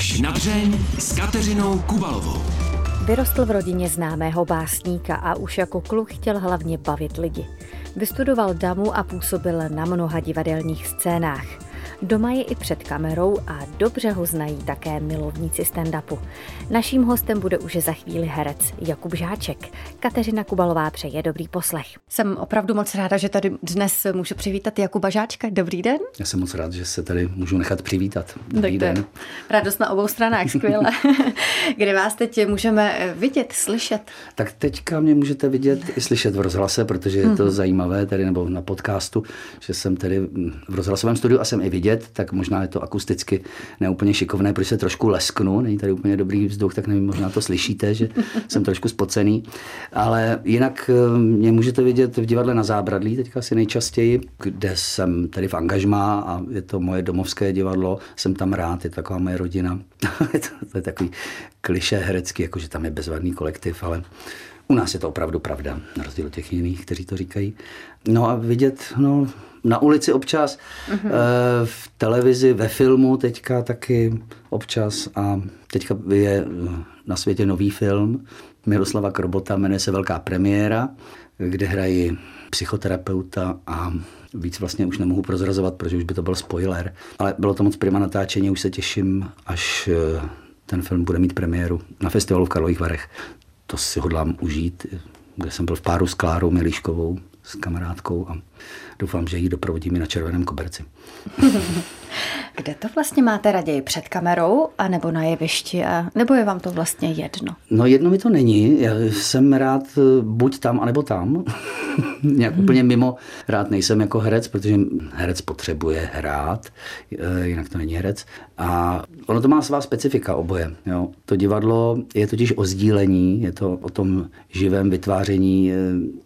Až na dřeň s Kateřinou Kubalovou. Vyrostl v rodině známého básníka a už jako kluk chtěl hlavně bavit lidi. Vystudoval damu a působil na mnoha divadelních scénách. Doma je i před kamerou a dobře ho znají také milovníci stand-upu. Naším hostem bude už za chvíli herec Jakub Žáček. Kateřina Kubalová přeje dobrý poslech. Jsem opravdu moc ráda, že tady dnes můžu přivítat Jakuba Žáčka. Dobrý den. Já jsem moc rád, že se tady můžu nechat přivítat. Dobrý den. den. Radost na obou stranách, skvěle. Kde vás teď můžeme vidět, slyšet? Tak teďka mě můžete vidět i slyšet v rozhlase, protože je to mm-hmm. zajímavé tady nebo na podcastu, že jsem tady v rozhlasovém studiu a jsem i vidět vidět, tak možná je to akusticky neúplně šikovné, protože se trošku lesknu, není tady úplně dobrý vzduch, tak nevím, možná to slyšíte, že jsem trošku spocený. Ale jinak eh, mě můžete vidět v divadle na Zábradlí, teďka asi nejčastěji, kde jsem tady v angažmá a je to moje domovské divadlo, jsem tam rád, je to taková moje rodina. to je takový kliše herecký, jakože tam je bezvadný kolektiv, ale u nás je to opravdu pravda, na rozdíl od těch jiných, kteří to říkají. No a vidět, no, na ulici občas, mm-hmm. v televizi, ve filmu teďka taky občas a teďka je na světě nový film Miroslava Krobota, jmenuje se Velká premiéra, kde hrají psychoterapeuta a víc vlastně už nemohu prozrazovat, protože už by to byl spoiler. Ale bylo to moc prima natáčení, už se těším, až eh, ten film bude mít premiéru na festivalu v Karlových Varech. To si hodlám užít, kde jsem byl v páru s Klárou Milíškovou, s kamarádkou a doufám, že ji doprovodí mi na červeném koberci. Kde to vlastně máte raději? Před kamerou a nebo na jevišti? A, nebo je vám to vlastně jedno? No jedno mi to není. Já jsem rád eh, buď tam, anebo tam. Nějak hmm. úplně mimo rád nejsem jako herec, protože herec potřebuje hrát, eh, jinak to není herec. A ono to má svá specifika oboje. Jo. To divadlo je totiž o sdílení, je to o tom živém vytváření eh,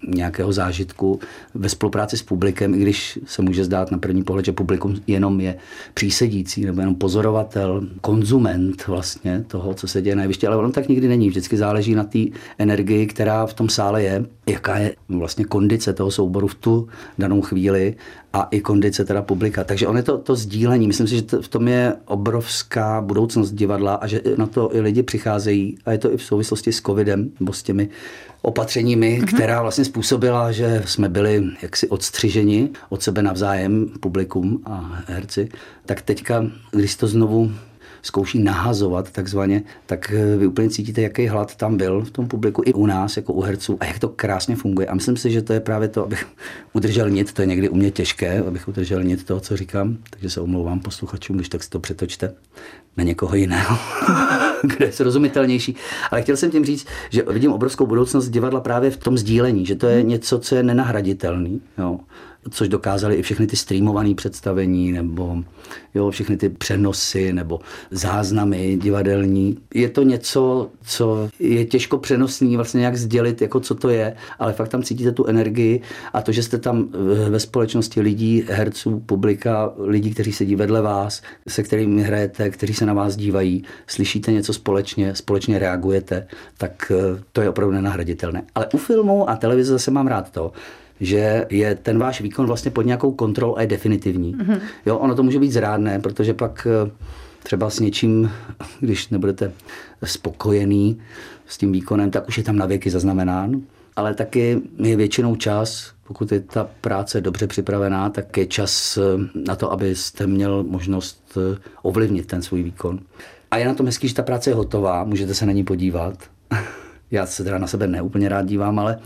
nějakého zážitku ve spolupráci s publikem, i když se může zdát na první pohled, že publikum jenom je přísedící nebo jenom pozorovatel, konzument vlastně toho, co se děje na jevišti, ale ono tak nikdy není. Vždycky záleží na té energii, která v tom sále je, jaká je vlastně kondice toho souboru v tu danou chvíli a i kondice teda publika. Takže on je to, to sdílení. Myslím si, že to, v tom je obrovská budoucnost divadla a že na to i lidi přicházejí a je to i v souvislosti s covidem nebo s těmi opatřeními, mm-hmm. která vlastně způsobila, že jsme byli jaksi odstřiženi od sebe navzájem, publikum a herci, tak teďka, když to znovu zkouší nahazovat takzvaně, tak eh, vy úplně cítíte, jaký hlad tam byl v tom publiku i u nás, jako u herců a jak to krásně funguje. A myslím si, že to je právě to, abych udržel nit, to je někdy u mě těžké, abych udržel nit toho, co říkám, takže se omlouvám posluchačům, když tak si to přetočte na někoho jiného, kde je srozumitelnější. Ale chtěl jsem tím říct, že vidím obrovskou budoucnost divadla právě v tom sdílení, že to je něco, co je nenahraditelný. Jo což dokázali i všechny ty streamované představení, nebo jo, všechny ty přenosy, nebo záznamy divadelní. Je to něco, co je těžko přenosný, vlastně nějak sdělit, jako co to je, ale fakt tam cítíte tu energii a to, že jste tam ve společnosti lidí, herců, publika, lidí, kteří sedí vedle vás, se kterými hrajete, kteří se na vás dívají, slyšíte něco společně, společně reagujete, tak eh, to je opravdu nenahraditelné. Ale u filmu a televize zase mám rád to, že je ten váš výkon vlastně pod nějakou kontrolou a je definitivní. Mm-hmm. Jo, ono to může být zrádné, protože pak eh, třeba s něčím, když nebudete spokojený s tím výkonem, tak už je tam na věky zaznamenán. Ale taky je většinou čas, pokud je ta práce dobře připravená, tak je čas eh, na to, abyste měl možnost eh, ovlivnit ten svůj výkon. A je na tom hezký, že ta práce je hotová, můžete se na ní podívat. já se teda na sebe neúplně rád dívám, ale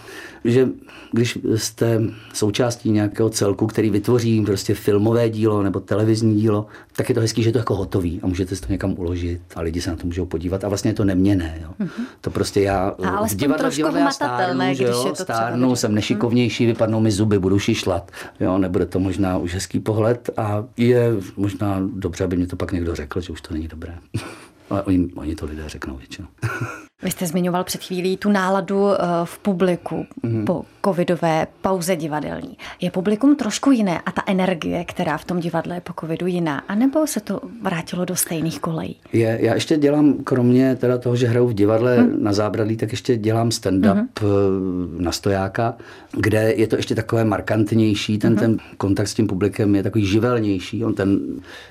že když jste součástí nějakého celku, který vytvoří prostě filmové dílo nebo televizní dílo, tak je to hezký, že je to jako hotový a můžete si to někam uložit a lidi se na to můžou podívat a vlastně je to neměné. Jo. Mm-hmm. To prostě já z divadla, divadla já stárnu, že jo, stárnu, jsem nešikovnější, vypadnou mi zuby, budu šišlat. Jo, nebude to možná už hezký pohled a je možná dobře, aby mě to pak někdo řekl, že už to není dobré. Ale oni, oni to lidé řeknou většinou. Vy jste zmiňoval před chvílí tu náladu eh, v publiku mm-hmm. po covidové pauze divadelní. Je publikum trošku jiné a ta energie, která v tom divadle je po covidu jiná? A nebo se to vrátilo do stejných kolejí? Je, já ještě dělám, kromě teda toho, že hraju v divadle mm. na zábradlí, tak ještě dělám stand-up mm-hmm. na stojáka, kde je to ještě takové markantnější, ten, mm-hmm. ten kontakt s tím publikem je takový živelnější, on ten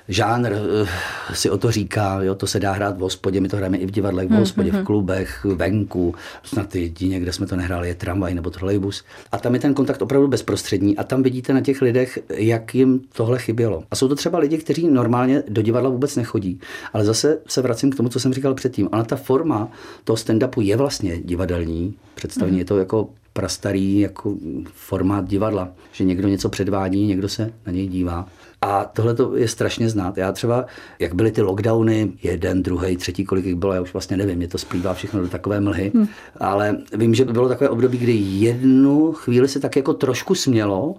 žánr uh, si o to říká, jo, to se dá hrát v hospodě, my to hrajeme i v divadle, v hospodě, mm-hmm. v klubech, venku, snad jedině, kde jsme to nehráli, je tramvaj nebo trolejbus. A tam je ten kontakt opravdu bezprostřední a tam vidíte na těch lidech, jak jim tohle chybělo. A jsou to třeba lidi, kteří normálně do divadla vůbec nechodí. Ale zase se vracím k tomu, co jsem říkal předtím. Ona ta forma toho stand-upu je vlastně divadelní představení. Mm. Je to jako prastarý jako formát divadla, že někdo něco předvádí, někdo se na něj dívá. A tohle to je strašně znát. Já třeba, jak byly ty lockdowny, jeden, druhý, třetí, kolik jich bylo, já už vlastně nevím, mě to splývá všechno do takové mlhy, hmm. ale vím, že bylo takové období, kdy jednu chvíli se tak jako trošku smělo,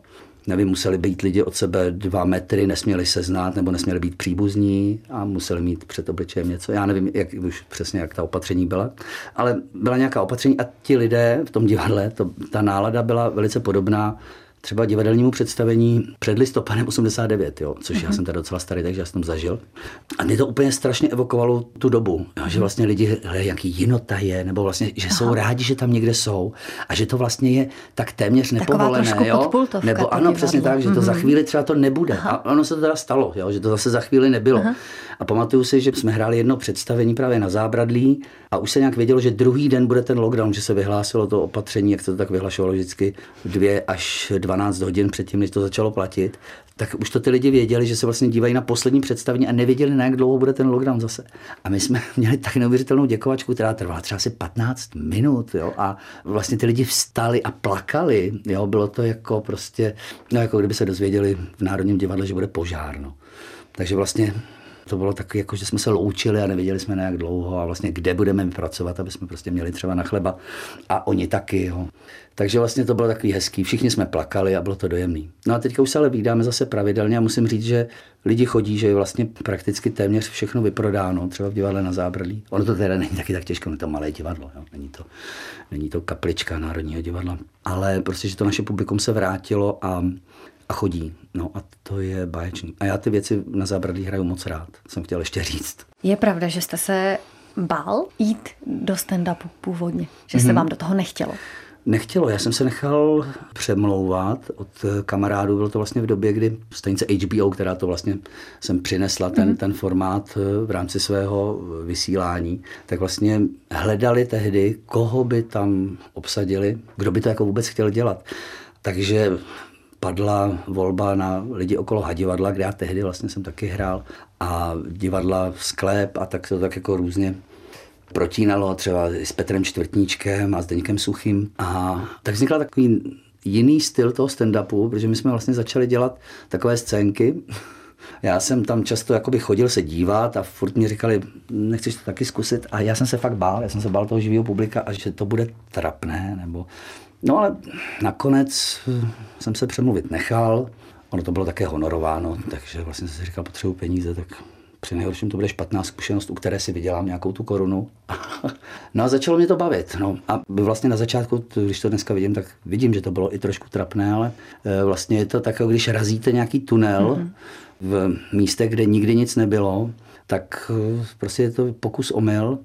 nevím, museli být lidi od sebe dva metry, nesměli se znát nebo nesměli být příbuzní a museli mít před obličejem něco. Já nevím, jak, už přesně, jak ta opatření byla, ale byla nějaká opatření a ti lidé v tom divadle, to, ta nálada byla velice podobná třeba divadelnímu představení před listopadem 89, jo, což já mhm. jsem tady docela starý, takže já jsem tam zažil. A mě to úplně strašně evokovalo tu dobu, jo, že vlastně lidi hledají jaký jinota je, nebo vlastně, že Aha. jsou rádi, že tam někde jsou a že to vlastně je tak téměř nepovolené. Jo? Nebo ano, přesně tak, že to mm-hmm. za mhm. chvíli třeba to nebude. Aha. A ono se to teda stalo, jo, že to zase za chvíli nebylo. Aha. A pamatuju si, že jsme hráli jedno představení právě na zábradlí a už se nějak vědělo, že druhý den bude ten lockdown, že se vyhlásilo to opatření, jak se to tak vyhlašovalo vždycky dvě až 12 hodin předtím, než to začalo platit, tak už to ty lidi věděli, že se vlastně dívají na poslední představení a nevěděli, na jak dlouho bude ten lockdown zase. A my jsme měli tak neuvěřitelnou děkovačku, která trvala třeba asi 15 minut, jo, a vlastně ty lidi vstali a plakali, jo, bylo to jako prostě, no jako kdyby se dozvěděli v Národním divadle, že bude požár, no. Takže vlastně to bylo tak, jako, že jsme se loučili a nevěděli jsme na jak dlouho a vlastně kde budeme pracovat, aby jsme prostě měli třeba na chleba a oni taky. Jo. Takže vlastně to bylo takový hezký. Všichni jsme plakali a bylo to dojemný. No a teďka už se ale vydáme zase pravidelně a musím říct, že lidi chodí, že je vlastně prakticky téměř všechno vyprodáno, třeba v divadle na zábradlí. Ono to teda není taky tak těžké, to malé divadlo, jo. Není, to, není to kaplička Národního divadla. Ale prostě, že to naše publikum se vrátilo a a chodí. No a to je báječný. A já ty věci na zábradlí hraju moc rád, jsem chtěl ještě říct. Je pravda, že jste se bál jít do stand-upu původně? Že se mm-hmm. vám do toho nechtělo? Nechtělo, já jsem se nechal přemlouvat od kamarádů, bylo to vlastně v době, kdy stanice HBO, která to vlastně jsem přinesla, ten, mm-hmm. ten formát eh, v rámci svého vysílání, tak vlastně hledali tehdy, koho by tam obsadili, kdo by to jako vůbec chtěl dělat. Takže padla volba na lidi okolo Hadivadla, kde já tehdy vlastně jsem taky hrál a divadla sklep a tak to tak jako různě protínalo třeba s Petrem Čtvrtníčkem a s Deňkem Suchým a tak vznikla takový jiný styl toho stand-upu, protože my jsme vlastně začali dělat takové scénky, já jsem tam často jakoby chodil se dívat a furt mi říkali, nechceš to taky zkusit? A já jsem se fakt bál, já jsem se bál toho živého publika a že to bude trapné, nebo No ale nakonec eh, jsem se přemluvit nechal. Ono to bylo také honorováno, takže vlastně jsem si říkal, potřebuji peníze, tak při nejhorším to bude špatná zkušenost, u které si vydělám nějakou tu korunu. no a začalo mě to bavit. No. A vlastně na začátku, když to dneska vidím, tak vidím, že to bylo i trošku trapné, ale eh, vlastně je to tak, když razíte nějaký tunel mm-hmm. v místech, kde nikdy nic nebylo, tak eh, prostě je to pokus omyl.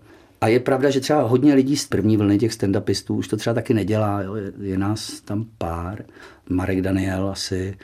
A je pravda, že třeba hodně lidí z první vlny těch stand-upistů už to třeba taky nedělá. Jo. Je, je nás tam pár. Marek Daniel asi,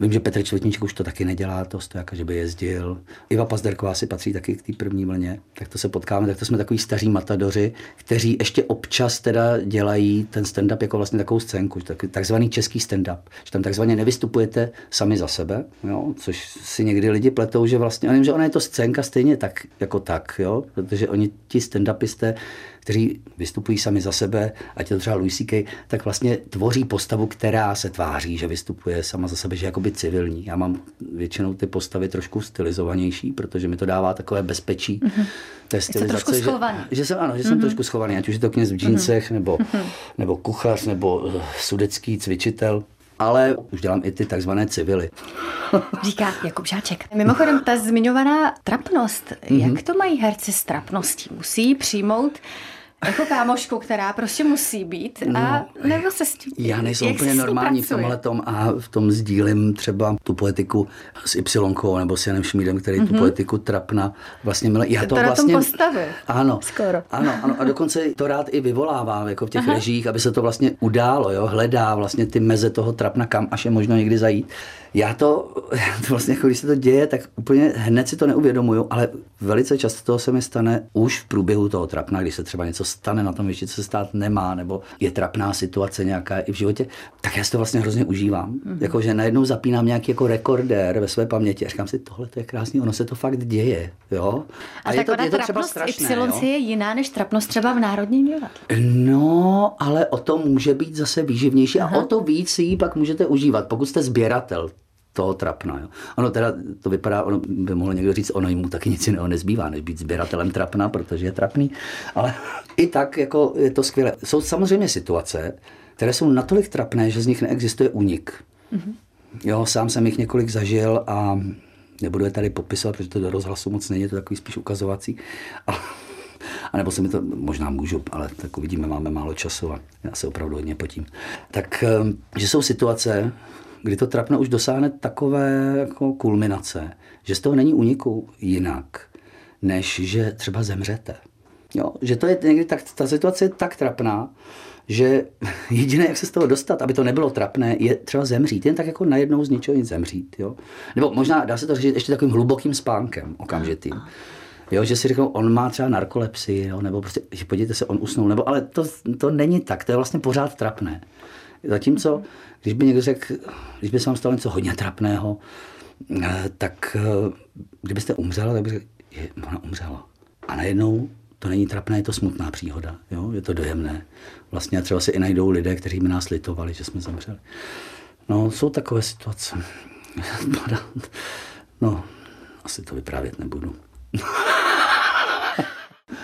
vím, že Petr Čvetníček už to taky nedělá, to stojaka, že by jezdil. Iva Pazderková si patří taky k té první vlně, tak to se potkáme, tak to jsme takový staří matadoři, kteří ještě občas teda dělají ten stand-up jako vlastně takovou scénku, takzvaný český stand-up, že tam takzvaně nevystupujete sami za sebe, jo, což si někdy lidi pletou, že vlastně, já vím, že ona je to scénka stejně tak, jako tak, jo, protože oni ti stand-upisté kteří vystupují sami za sebe, ať je to třeba Louis C.K., tak vlastně tvoří postavu, která se tváří, že vystupuje sama za sebe, že je jakoby civilní. Já mám většinou ty postavy trošku stylizovanější, protože mi to dává takové bezpečí. Mm-hmm. Té stylizace, že, že, jsem, ano, že mm-hmm. jsem mhm. trošku schovaný, ať už je to kněz v džínsech, mm-hmm. nebo, mm-hmm. nebo kuchař, nebo eh, sudecký cvičitel ale už dělám i ty takzvané civily. Říká Jakub Žáček. Mimochodem, ta zmiňovaná trapnost, mm-hmm. jak to mají herci s trapností? Musí přijmout Jako kámošku, která prostě musí být a no, nebo se s tím... Já nejsem úplně normální v tomhle tom a v tom sdílím třeba tu poetiku s Y nebo s Janem Šmídem, který mm-hmm. tu mhm. poetiku trapna vlastně milé. Já to, to vlastně... postavil. Ano. Skoro. Ano, ano, a dokonce to rád i vyvolává jako v těch Aha. režích, aby se to vlastně událo, jo, hledá vlastně ty meze toho trapna, kam až je možno někdy zajít. Já to, já to vlastně, jako když se to děje, tak úplně hned si to neuvědomuju, ale velice často to se mi stane už v průběhu toho trapna, když se třeba něco stane na tom ještě, co se stát nemá, nebo je trapná situace nějaká i v životě, tak já si to vlastně hrozně užívám. Mm-hmm. Jako, že najednou zapínám nějaký jako rekordér ve své paměti a říkám si, tohle to je krásný, ono se to fakt děje. Jo? A, a je to, je to třeba strašné. Y je jiná než trapnost třeba v Národním divadle. No, ale o to může být zase výživnější Aha. a o to víc si ji pak můžete užívat, pokud jste sběratel toho trapna. Jo. Ono teda to vypadá, ono by mohl někdo říct, ono mu taky nic jiného nezbývá, než být sběratelem trapna, protože je trapný, ale i tak jako je to skvělé. Jsou samozřejmě situace, které jsou natolik trapné, že z nich neexistuje únik. Mm-hmm. Jo, sám jsem jich několik zažil a nebudu je tady popisovat, protože to do rozhlasu moc není, to takový spíš ukazovací. A, a nebo se mi to, možná můžu, ale tak uvidíme, máme málo času a já se opravdu hodně potím. Tak, ehm, že jsou situace, kdy to trapno už dosáhne takové jako kulminace, že z toho není úniku jinak, než že třeba zemřete. Jo, že to je někdy tak, ta situace je tak trapná, že jediné, jak se z toho dostat, aby to nebylo trapné, je třeba zemřít. Jen tak jako najednou z ničeho nic zemřít. Jo? Nebo možná dá se to řešit ještě takovým hlubokým spánkem okamžitým. Jo, že si řeknou, on má třeba narkolepsii, jo, nebo prostě, že podívejte se, on usnul, nebo, ale to, to není tak, to je vlastně pořád trapné. Zatímco, když by někdo řekl, když by se vám stalo něco hodně trapného, eh, tak eh, kdybyste umřela, tak by řekl, je, ona umřela. A najednou to není trapné, je to smutná příhoda, jo? je to dojemné. Vlastně třeba se i najdou lidé, kteří by nás litovali, že jsme zemřeli. No, jsou takové situace. No, asi to vyprávět nebudu.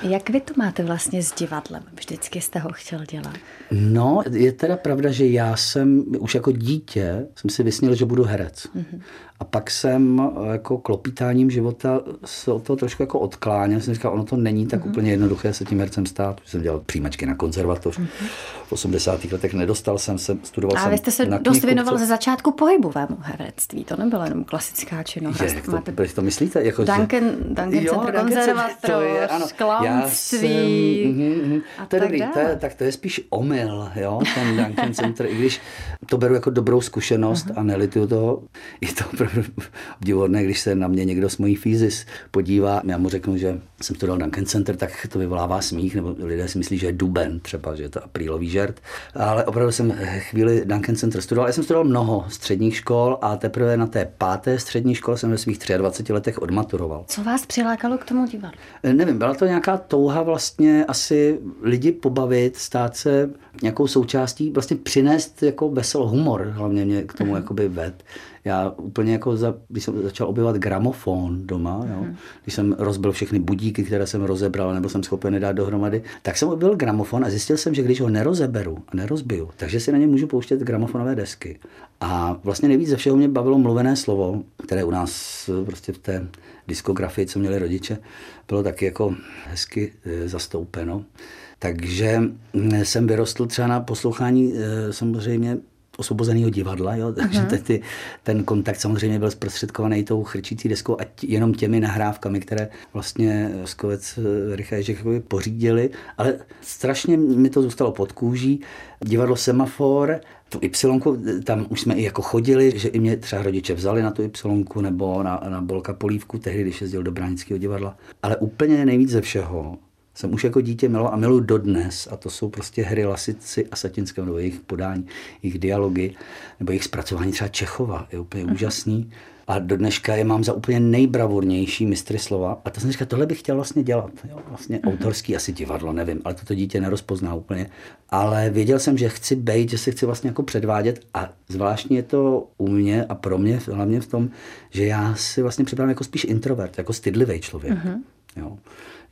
Jak vy to máte vlastně s divadlem? Vždycky jste ho chtěl dělat? No, je teda pravda, že já jsem už jako dítě jsem si vysnil, že budu herec. Mm-hmm. A pak jsem eh, jako klopítáním života se od toho trošku jako odkláněl. Jsem říkal, ono to není tak mm-hmm. úplně jednoduché se tím hercem stát. Jsem dělal přijímačky na konzervatoř. Mm-hmm. V 80. letech nedostal jsem se, studoval A jsem vy jste se dost věnoval ze začátku pohybovému herectví. To nebyla jenom klasická činnost. Je, to, Máte... to myslíte? Jako, Duncan, Duncan jo, Center konzervatoř, klamství jsem, mm, mm, a to tak to je spíš omyl, jo, ten Duncan Center, i když to beru jako dobrou zkušenost uh-huh. a nelituju toho, je to obdivodné, když se na mě někdo z mojí fízis podívá, já mu řeknu, že jsem studoval Duncan Center, tak to vyvolává smích, nebo lidé si myslí, že je duben třeba, že je to aprílový žert. Ale opravdu jsem chvíli Duncan Center studoval. Já jsem studoval mnoho středních škol a teprve na té páté střední škole jsem ve svých 23 letech odmaturoval. Co vás přilákalo k tomu divadlu? Eh, nevím, byla to nějaká touha vlastně asi lidi pobavit, stát se nějakou součástí, vlastně přinést jako vesel humor, hlavně mě k tomu uh-huh. jakoby ved. Já úplně jako, za, když jsem začal objevovat gramofon doma, jo, uh-huh. když jsem rozbil všechny budíky, které jsem rozebral, nebo jsem schopen nedát dohromady, tak jsem objevil gramofon a zjistil jsem, že když ho nerozeberu a nerozbiju, takže si na ně můžu pouštět gramofonové desky. A vlastně nejvíc ze všeho mě bavilo mluvené slovo, které u nás prostě v té diskografii, co měli rodiče, bylo taky jako hezky e, zastoupeno. Takže mm, jsem vyrostl třeba na poslouchání e, samozřejmě osvobozeného divadla, jo? takže uh-huh. ty, ten kontakt samozřejmě byl zprostředkovaný tou chrčící deskou a t- jenom těmi nahrávkami, které vlastně Skovec e, Rycha Ježek pořídili, ale strašně mi to zůstalo pod kůží. Divadlo Semafor, tu Y, tam už jsme i jako chodili, že i mě třeba rodiče vzali na tu Y nebo na, na Bolka Polívku, tehdy, když jezdil do Bránického divadla. Ale úplně nejvíc ze všeho jsem už jako dítě miloval a miluji dodnes. A to jsou prostě hry Lasici a Satinského, nebo jejich podání, jejich dialogy, nebo jejich zpracování třeba Čechova. Je úplně uh-huh. úžasný. A do dneška je mám za úplně nejbravurnější mistry slova. A to jsem říkal, tohle bych chtěl vlastně dělat. Jo? Vlastně uh-huh. autorský asi divadlo, nevím, ale toto dítě nerozpozná úplně. Ale věděl jsem, že chci být, že se chci vlastně jako předvádět. A zvláštně je to u mě a pro mě, hlavně v tom, že já si vlastně připadám jako spíš introvert, jako stydlivý člověk. Uh-huh. Jo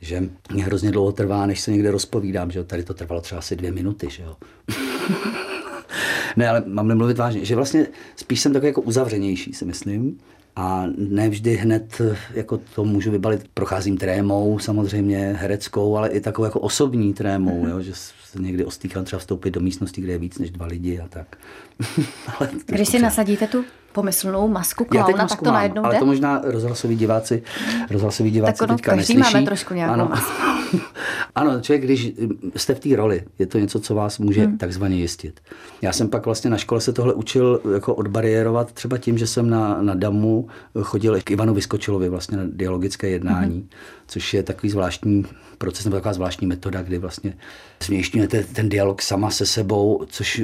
že mě hrozně dlouho trvá, než se někde rozpovídám, že jo? tady to trvalo třeba asi dvě minuty, že jo. ne, ale mám nemluvit vážně, že vlastně spíš jsem takový jako uzavřenější, si myslím. a nevždy hned jako to můžu vybalit. Procházím trémou samozřejmě, hereckou, ale i takovou jako osobní trémou, jo, že se někdy ostýchám třeba vstoupit do místnosti, kde je víc než dva lidi a tak. ale Když si nasadíte tu pomyslnou masku klauna, tak to mám, najednou ale jde? to možná rozhlasoví diváci, rozhlasoví diváci tak ono, teďka neslyší. máme trošku nějakou ano. masku. ano, člověk, když jste v té roli, je to něco, co vás může hmm. takzvaně jistit. Já jsem pak vlastně na škole se tohle učil jako odbariérovat třeba tím, že jsem na, na DAMu chodil k Ivanu Vyskočilovi vlastně na dialogické jednání, hmm. což je takový zvláštní proces nebo taková zvláštní metoda, kdy vlastně změšťujete ten dialog sama se sebou, což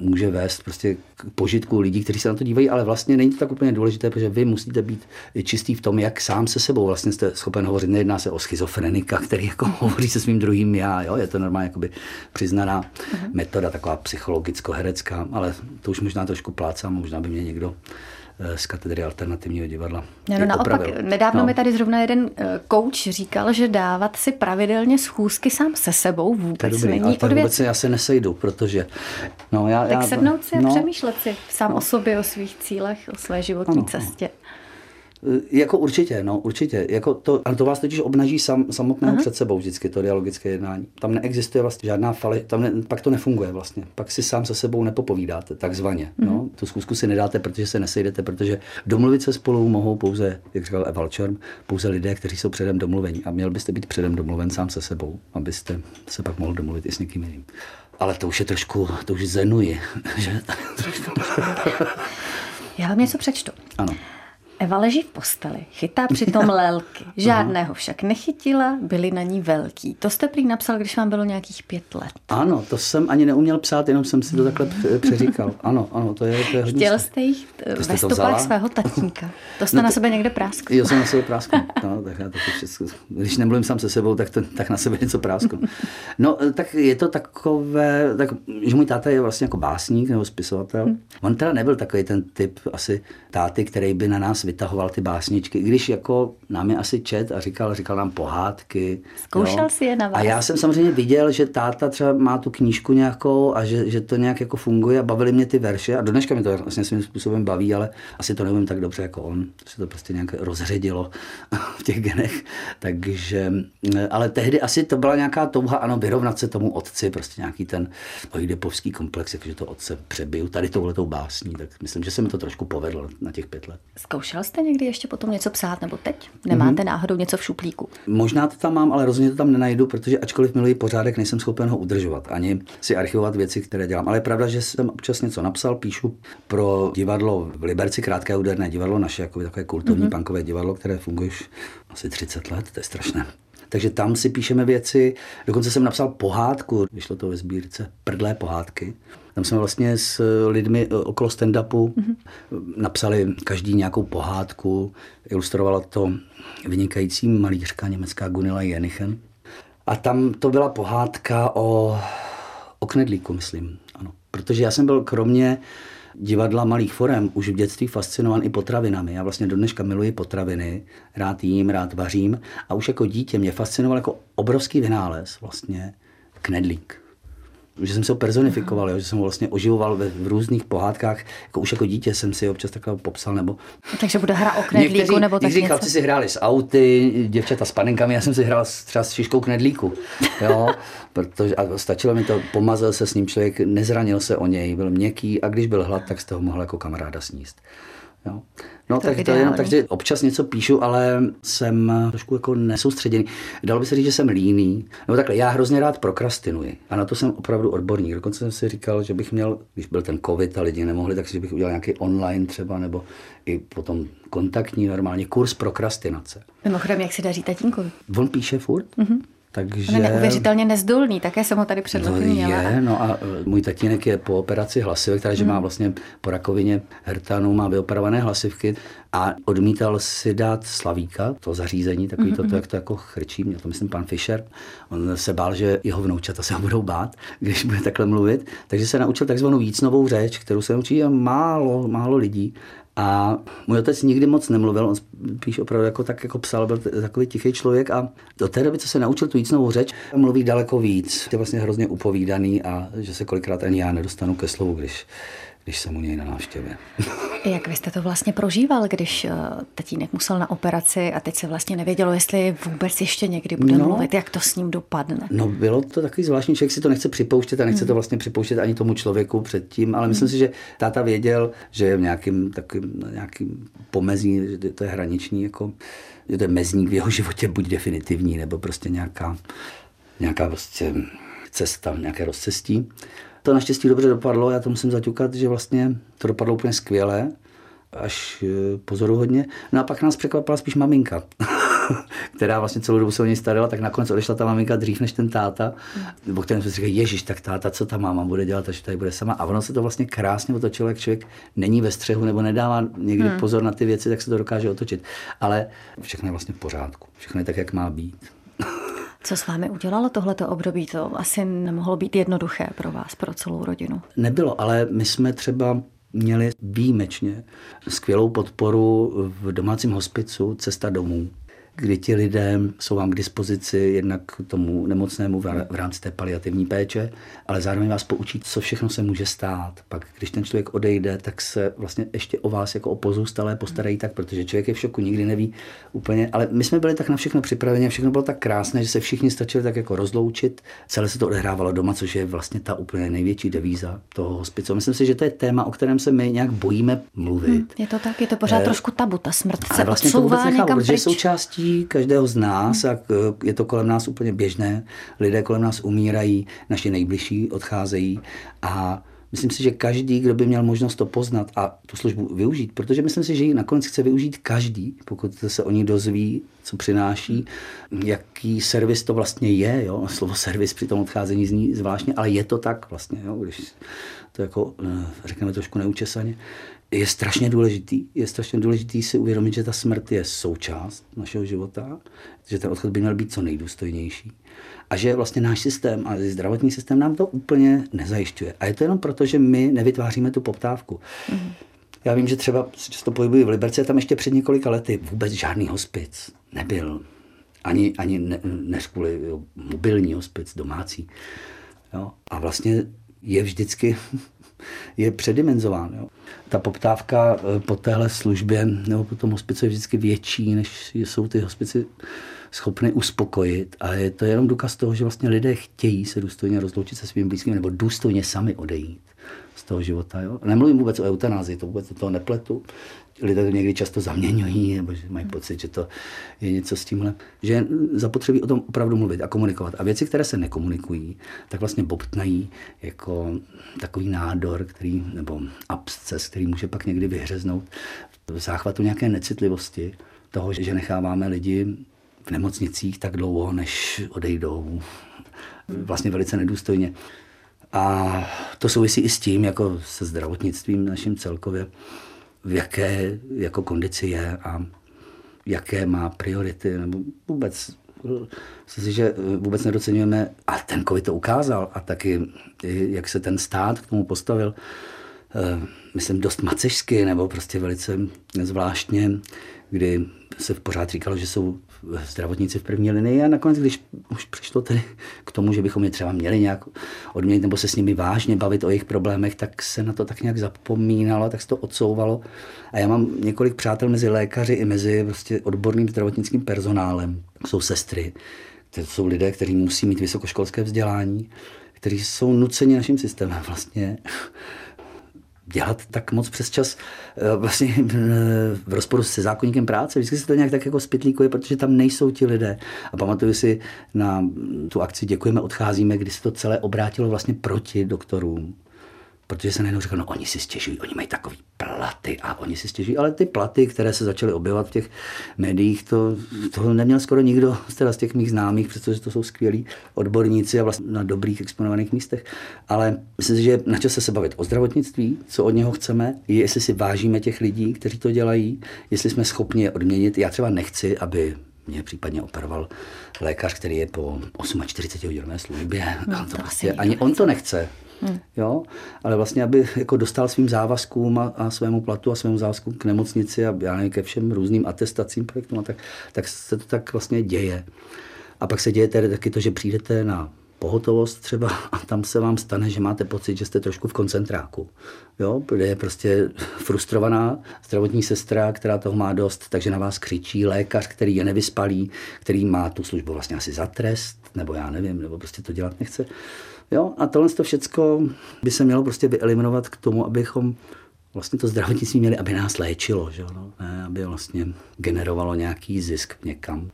může vést prostě k požitku lidí, kteří se na to dívají, ale vlastně není to tak úplně důležité, protože vy musíte být čistý v tom, jak sám se sebou vlastně jste schopen hovořit. Nejedná se o schizofrenika, který jako hovoří se svým druhým já, jo? je to normálně jakoby přiznaná uh-huh. metoda, taková psychologicko-herecká, ale to už možná trošku plácám, možná by mě někdo z katedry alternativního divadla. No, no naopak, nedávno no. mi tady zrovna jeden kouč eh, říkal, že dávat si pravidelně schůzky sám se sebou vůbec dobrý, není ale vůbec se já se nesejdu, protože... No, já, tak já, sednout si no, a přemýšlet si sám no. o sobě, o svých cílech, o své životní ano, cestě. Eh, jako určitě, no, určitě. Jako to, ale to vás totiž obnaží sam, samotného Aha. před sebou vždycky, to dialogické jednání. Tam neexistuje vlastně žádná fali, tam ne, pak to nefunguje vlastně. Pak si sám se sebou nepopovídáte, takzvaně. Mm. No. Tu zkusku si nedáte, protože se nesejdete, protože domluvit se spolu mohou pouze, jak říkal Eval Čorm, pouze lidé, kteří jsou předem domluvení. A měl byste být předem domluven sám se sebou, abyste se pak mohl domluvit i s někým jiným. Ale to už je trošku, to už zenuji. Že? Já vám něco přečtu. Ano. Eva leží v posteli, chytá přitom lelky. Žádného však nechytila, byly na ní velký. To jste prý napsal, když vám bylo nějakých pět let. Ano, to jsem ani neuměl psát, jenom jsem si to takhle přeříkal. Ano, ano, to je, to je hodně... Chtěl jste jich ve stopách svého tatínka. To jste no to, na sebe někde práskl. Jo, jsem na sebe práskl. No, tak já to všechno, když nemluvím sám se sebou, tak, to, tak na sebe něco prásknu. No, tak je to takové, tak, že můj táta je vlastně jako básník nebo spisovatel. Hmm. On teda nebyl takový ten typ asi táty, který by na nás vytahoval ty básničky, i když jako nám je asi čet a říkal, říkal nám pohádky. Zkoušel jo. si je na vás. A já jsem samozřejmě viděl, že táta třeba má tu knížku nějakou a že, že to nějak jako funguje a bavily mě ty verše a do dneška mi to vlastně svým způsobem baví, ale asi to neumím tak dobře jako on. Se to prostě nějak rozředilo v těch genech. Takže, ale tehdy asi to byla nějaká touha, ano, vyrovnat se tomu otci, prostě nějaký ten ojdepovský komplex, jakože to otce přebiju tady touhletou básní, tak myslím, že se mi to trošku povedlo na těch pět let. Zkoušel jste někdy ještě potom něco psát, nebo teď? Nemáte mm-hmm. náhodou něco v šuplíku? Možná to tam mám, ale rozhodně to tam nenajdu, protože ačkoliv miluji pořádek, nejsem schopen ho udržovat, ani si archivovat věci, které dělám. Ale je pravda, že jsem občas něco napsal, píšu pro divadlo v Liberci, krátké úderné divadlo, naše jako takové kulturní mm-hmm. punkové divadlo, které funguje už asi 30 let, to je strašné. Takže tam si píšeme věci. Dokonce jsem napsal pohádku, vyšlo to ve sbírce Prdlé pohádky. Tam jsme vlastně s lidmi eh, okolo stand-upu mm-hmm. napsali každý nějakou pohádku. Ilustrovala to vynikající malířka německá Gunilla Jenichen. A tam to byla pohádka o, o knedlíku, myslím. Ano. Protože já jsem byl kromě divadla malých forem už v dětství fascinovan i potravinami. Já vlastně do dneška miluji potraviny, rád jím, rád vařím a už jako dítě mě fascinoval jako obrovský vynález vlastně knedlík že jsem se ho personifikoval, jo, že jsem ho vlastně oživoval ve, v různých pohádkách, jako už jako dítě jsem si občas takhle popsal, nebo... Takže bude hra o knedlíku, nebo tak něco? chlapci si hráli s auty, děvčata s panenkami, já jsem si hrál třeba s šiškou knedlíku, jo, protože a stačilo mi to, pomazal se s ním člověk, nezranil se o něj, byl měkký a když byl hlad, tak z toho mohl jako kamaráda sníst. Jo. No to tak to jenom, takže občas něco píšu, ale jsem trošku jako nesoustředěný. Dalo by se říct, že jsem líný. No takhle, já hrozně rád prokrastinuji. A na to jsem opravdu odborník. Dokonce jsem si říkal, že bych měl, když byl ten covid a lidi nemohli, tak si bych udělal nějaký online třeba, nebo i potom kontaktní normálně kurz prokrastinace. Mimochodem, jak se daří tatínkovi? On píše furt. Mm-hmm. Takže... On je neuvěřitelně nezdolný, také jsem ho tady před no, měla. Je, no a e, můj tatínek je po operaci hlasivek, takže hmm. má vlastně po rakovině hrtanu, má vyoperované hlasivky a odmítal si dát Slavíka, to zařízení, takový mm-hmm. to, to, jak to jako chrčí, mě to myslím pan Fischer. On se bál, že jeho vnoučata se ho budou bát, když bude takhle mluvit, takže se naučil takzvanou vícnovou řeč, kterou se učí málo, málo lidí. A můj otec nikdy moc nemluvil, on spíš opravdu jako tak jako psal, byl takový tichý člověk a do té doby, co se naučil tu jícnovou řeč, mluví daleko víc. Je vlastně hrozně upovídaný a že se kolikrát ani já nedostanu ke slovu, když když jsem u něj na návštěvě. Jak vy jste to vlastně prožíval, když eh, tatínek musel na operaci a teď se vlastně nevědělo, jestli vůbec ještě někdy bude no, mluvit, jak to s ním dopadne? No bylo to takový zvláštní, člověk si to nechce připouštět a nechce hmm. to vlastně připouštět ani tomu člověku předtím, ale myslím hmm. si, že táta věděl, že je v nějakým takovým nějakým pomezí, že to je hraniční, jako, že to je mezník v jeho životě, buď definitivní, nebo prostě nějaká, nějaká prostě cesta, nějaké rozcestí. To naštěstí dobře dopadlo, já to musím zaťukat, že vlastně to dopadlo úplně skvěle, až e, pozoruhodně. No a pak nás překvapila spíš maminka, která vlastně celou dobu se o něj starala, tak nakonec odešla ta maminka dřív než ten táta, mm. o kterém jsme si říkali, ježiš, tak táta, co ta máma bude dělat, až tady bude sama. A ono se to vlastně krásně otočilo, jak člověk není ve střehu nebo nedává někdy hmm. pozor na ty věci, tak se to dokáže otočit. Ale všechno je vlastně v pořádku. Všechno je tak, jak má být. Co s vámi udělalo tohleto období? To asi nemohlo být jednoduché pro vás, pro celou rodinu. Nebylo, ale my jsme třeba měli výjimečně skvělou podporu v domácím hospicu Cesta domů kdy ti lidé jsou vám k dispozici jednak tomu nemocnému v rámci té paliativní péče, ale zároveň vás poučí, co všechno se může stát. Pak, když ten člověk odejde, tak se vlastně ještě o vás jako o pozůstalé postarají tak, protože člověk je v šoku, nikdy neví úplně. Ale my jsme byli tak na všechno připraveni, všechno bylo tak krásné, že se všichni stačili tak jako rozloučit. Celé se to odehrávalo doma, což je vlastně ta úplně největší devíza toho hospicu. Myslím si, že to je téma, o kterém se my nějak bojíme mluvit. Hmm, je to tak, je to pořád eh, trošku tabu, ta smrt se vlastně odsouvá to nechápu, protože součástí každého z nás a je to kolem nás úplně běžné. Lidé kolem nás umírají, naši nejbližší odcházejí a Myslím si, že každý, kdo by měl možnost to poznat a tu službu využít, protože myslím si, že ji nakonec chce využít každý, pokud se o ní dozví, co přináší, jaký servis to vlastně je. Jo? Slovo servis při tom odcházení zní zvláštně, ale je to tak vlastně, jo? když to jako eh, řekneme trošku neučesaně je strašně důležitý. Je strašně důležitý si uvědomit, že ta smrt je součást našeho života, že ten odchod by měl být co nejdůstojnější. A že vlastně náš systém a zdravotní systém nám to úplně nezajišťuje. A je to jenom proto, že my nevytváříme tu poptávku. Mm. Já vím, že třeba často pohybuji v Liberci, tam ještě před několika lety vůbec žádný hospic nebyl. Ani, ani ne, než kvůli mobilní hospic, domácí. Jo? A vlastně je vždycky je předimenzován. Jo. Ta poptávka eh, po téhle službě nebo po tom hospici je vždycky větší, než jsou ty hospici schopny uspokojit. A je to jenom důkaz toho, že vlastně lidé chtějí se důstojně rozloučit se svým blízkým nebo důstojně sami odejít z toho života. Jo? Nemluvím vůbec o eutanázii, to vůbec do toho nepletu lidé to někdy často zaměňují, nebo že mají pocit, že to je něco s tímhle. Že zapotřebí o tom opravdu mluvit a komunikovat. A věci, které se nekomunikují, tak vlastně bobtnají jako takový nádor, který, nebo absces, který může pak někdy vyhřeznout v záchvatu nějaké necitlivosti toho, že necháváme lidi v nemocnicích tak dlouho, než odejdou. Vlastně velice nedůstojně. A to souvisí i s tím, jako se zdravotnictvím naším celkově v jaké jako kondici je a jaké má priority, nebo vůbec Myslím si, že vůbec nedocenujeme, a ten COVID to ukázal, a taky jak se ten stát k tomu postavil, eh, myslím dost macežsky, nebo prostě velice zvláštně, kdy se pořád říkalo, že jsou zdravotníci v první linii a nakonec, když už přišlo tedy k tomu, že bychom je třeba měli nějak odměnit nebo se s nimi vážně bavit o jejich problémech, tak se na to tak nějak zapomínalo, tak se to odsouvalo. A já mám několik přátel mezi lékaři i mezi prostě odborným zdravotnickým personálem. Jsou sestry, to jsou lidé, kteří musí mít vysokoškolské vzdělání, kteří jsou nuceni naším systémem vlastně dělat tak moc přes čas eh, vlastně eh, v rozporu se zákonníkem práce. Vždycky se to nějak tak jako spitlíkuje, protože tam nejsou ti lidé. A pamatuju si na tu akci Děkujeme, odcházíme, kdy se to celé obrátilo vlastně proti doktorům protože se najednou řekl, no oni si stěžují, oni mají takový platy a oni si stěžují, ale ty platy, které se začaly objevovat v těch médiích, to, to neměl skoro nikdo teda z těch mých známých, protože to jsou skvělí odborníci a vlastně na dobrých exponovaných místech. Ale myslím si, že na čase se bavit o zdravotnictví, co od něho chceme, jestli si vážíme těch lidí, kteří to dělají, jestli jsme schopni je odměnit. Já třeba nechci, aby mě případně operoval lékař, který je po 48 hodinové službě. No, to prostě, ani on to nechce. Hmm. Jo? Ale vlastně, aby jako dostal svým závazkům a, a svému platu a svému závazku k nemocnici a já nevím, ke všem různým atestacím projektům, tak, tak se to tak vlastně děje. A pak se děje tedy taky to, že přijdete na pohotovost třeba a tam se vám stane, že máte pocit, že jste trošku v koncentráku. Jo, protože je prostě frustrovaná zdravotní sestra, která toho má dost, takže na vás křičí lékař, který je nevyspalý, který má tu službu vlastně asi za trest, nebo já nevím, nebo prostě to dělat nechce. Jo, a tohle to všecko by se mělo prostě vyeliminovat k tomu, abychom vlastně to zdravotnictví měli, aby nás léčilo, že? No? Ne, aby vlastně generovalo nějaký zisk někam.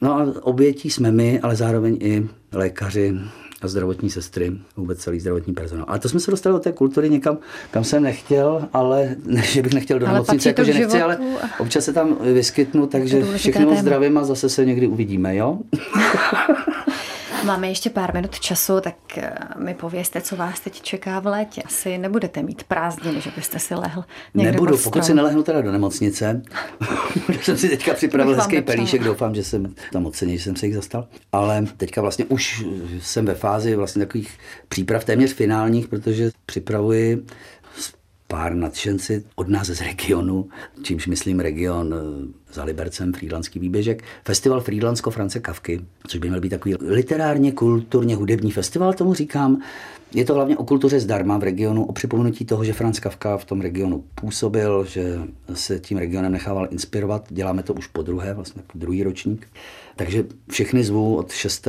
No a obětí jsme my, ale zároveň i lékaři a zdravotní sestry, vůbec celý zdravotní personál. Ale to jsme se dostali do té kultury někam, kam jsem nechtěl, ale ne, že bych nechtěl do ale nemocnice, jako že nechci, ale občas se tam vyskytnu, takže všechno zdravím a zase se někdy uvidíme, jo? Máme ještě pár minut času, tak eh, mi povězte, co vás teď čeká v létě. Asi nebudete mít prázdniny, že byste si lehl někde Nebudu, pokud si nelehnu teda do nemocnice. jsem si teďka připravil hezký pelíšek, doufám, že jsem tam oceněný, že jsem se jich zastal. Ale teďka vlastně už jsem ve fázi vlastně takových příprav téměř finálních, protože připravuji pár nadšenci od nás z regionu, čímž myslím region eh, za Libercem, Frýdlanský výběžek, festival Frýdlansko France Kavky, což by měl být takový literárně, kulturně, hudební festival, tomu říkám. Je to hlavně o kultuře zdarma v regionu, o připomenutí toho, že Franz Kafka v tom regionu působil, že se tím regionem nechával inspirovat. Děláme to už po druhé, vlastně druhý ročník. Takže všechny zvu od 6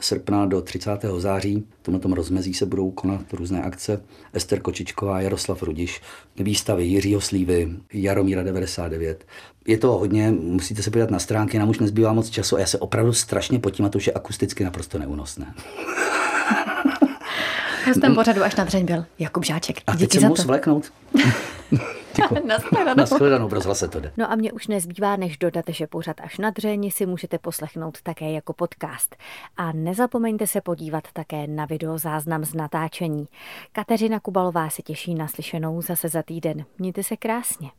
srpna do 30. září. Tomu tom rozmezí se budou konat různé akce. Ester Kočičková, Jaroslav Rudiš, výstavy Jiřího Slívy, Jaromíra 99. Je to hodně, musíte se podívat na stránky, nám už nezbývá moc času a já se opravdu strašně potím a to už je akusticky naprosto neúnosné. Hostem pořadu až na dřeň byl Jakub Žáček. A Díky teď se mohu svléknout. Naschledanou, brzo se to jde. No a mě už nezbývá, než dodat, že pořad až na dřeň si můžete poslechnout také jako podcast. A nezapomeňte se podívat také na video záznam z natáčení. Kateřina Kubalová se těší na slyšenou zase za týden. Mějte se krásně.